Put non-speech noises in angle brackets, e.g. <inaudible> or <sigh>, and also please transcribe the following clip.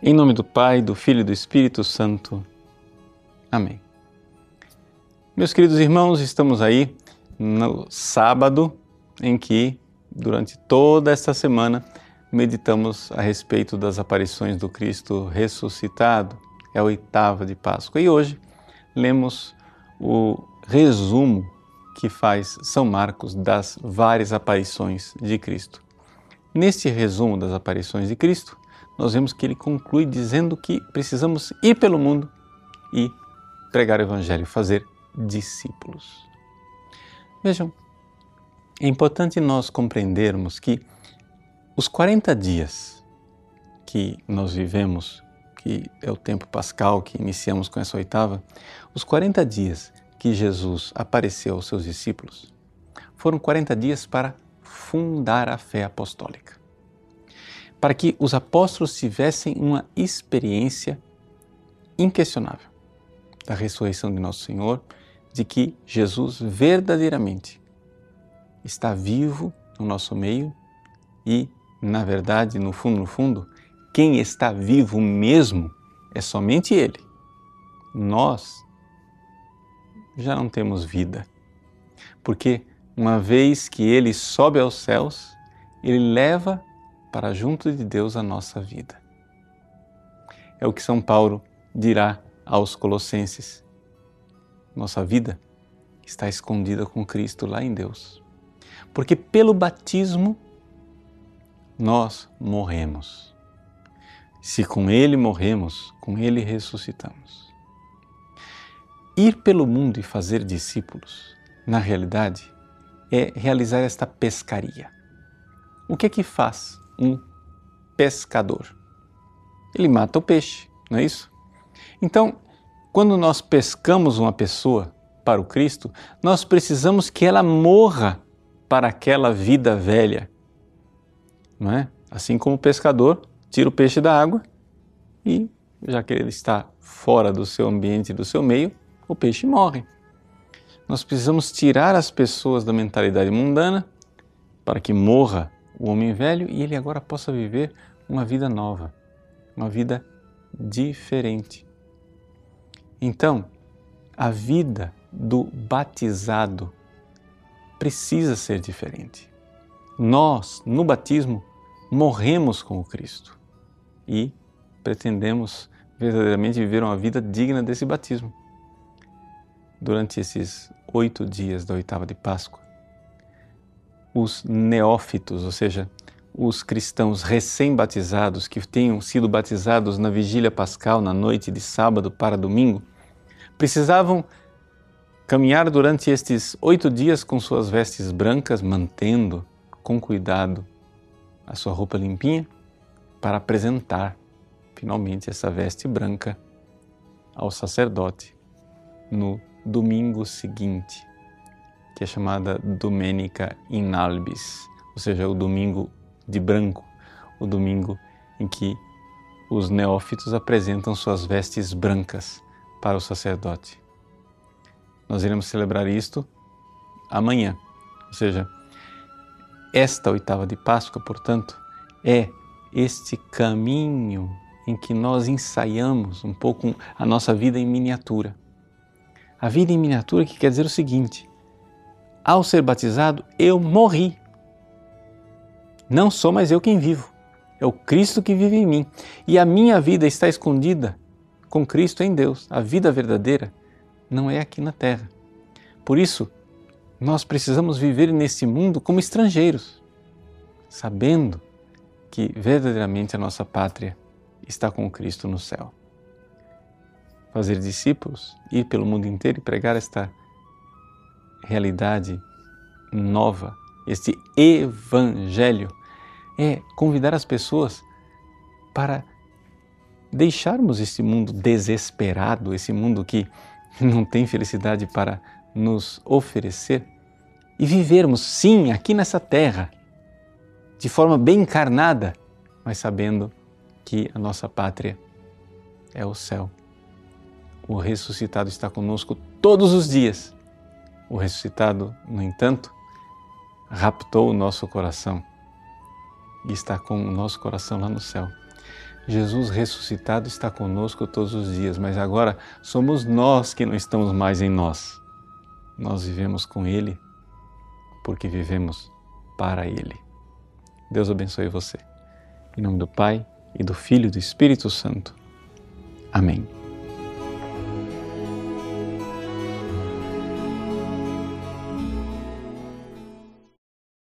Em nome do Pai, do Filho e do Espírito Santo. Amém. Meus queridos irmãos, estamos aí no sábado em que, durante toda esta semana, meditamos a respeito das aparições do Cristo ressuscitado. É a oitava de Páscoa. E hoje lemos o resumo que faz São Marcos das várias aparições de Cristo. Neste resumo das aparições de Cristo, nós vemos que ele conclui dizendo que precisamos ir pelo mundo e pregar o Evangelho, fazer discípulos. Vejam, é importante nós compreendermos que os 40 dias que nós vivemos, que é o tempo pascal que iniciamos com essa oitava, os 40 dias que Jesus apareceu aos seus discípulos foram 40 dias para fundar a fé apostólica para que os apóstolos tivessem uma experiência inquestionável da ressurreição de Nosso Senhor, de que Jesus verdadeiramente está vivo no nosso meio e, na verdade, no fundo, no fundo, quem está vivo mesmo é somente Ele. Nós já não temos vida, porque uma vez que Ele sobe aos céus, Ele leva para junto de Deus a nossa vida. É o que São Paulo dirá aos Colossenses. Nossa vida está escondida com Cristo lá em Deus. Porque pelo batismo nós morremos. Se com Ele morremos, com Ele ressuscitamos. Ir pelo mundo e fazer discípulos, na realidade, é realizar esta pescaria. O que é que faz um pescador. Ele mata o peixe, não é isso? Então, quando nós pescamos uma pessoa para o Cristo, nós precisamos que ela morra para aquela vida velha. Não é? Assim como o pescador tira o peixe da água e, já que ele está fora do seu ambiente, do seu meio, o peixe morre. Nós precisamos tirar as pessoas da mentalidade mundana para que morra o homem velho e ele agora possa viver uma vida nova, uma vida diferente. Então, a vida do batizado precisa ser diferente. Nós, no batismo, morremos com o Cristo e pretendemos verdadeiramente viver uma vida digna desse batismo. Durante esses oito dias da oitava de Páscoa, os neófitos, ou seja, os cristãos recém-batizados que tenham sido batizados na vigília pascal, na noite de sábado para domingo, precisavam caminhar durante estes oito dias com suas vestes brancas, mantendo com cuidado a sua roupa limpinha, para apresentar finalmente essa veste branca ao sacerdote no domingo seguinte que é chamada Domenica in Albis, ou seja, o domingo de branco, o domingo em que os neófitos apresentam suas vestes brancas para o sacerdote. Nós iremos celebrar isto amanhã, ou seja, esta oitava de Páscoa, portanto, é este caminho em que nós ensaiamos um pouco a nossa vida em miniatura. A vida em miniatura que quer dizer o seguinte: ao ser batizado, eu morri. Não sou mais eu quem vivo, é o Cristo que vive em mim. E a minha vida está escondida com Cristo em Deus. A vida verdadeira não é aqui na terra. Por isso, nós precisamos viver nesse mundo como estrangeiros, sabendo que verdadeiramente a nossa pátria está com Cristo no céu. Fazer discípulos, ir pelo mundo inteiro e pregar esta realidade nova, este evangelho, é convidar as pessoas para deixarmos esse mundo desesperado, esse mundo que <laughs> não tem felicidade para nos oferecer e vivermos, sim, aqui nessa terra, de forma bem encarnada, mas sabendo que a nossa pátria é o céu. O ressuscitado está conosco todos os dias o ressuscitado, no entanto, raptou o nosso coração e está com o nosso coração lá no céu. Jesus ressuscitado está conosco todos os dias, mas agora somos nós que não estamos mais em nós. Nós vivemos com Ele porque vivemos para Ele. Deus abençoe você. Em nome do Pai, e do Filho e do Espírito Santo. Amém.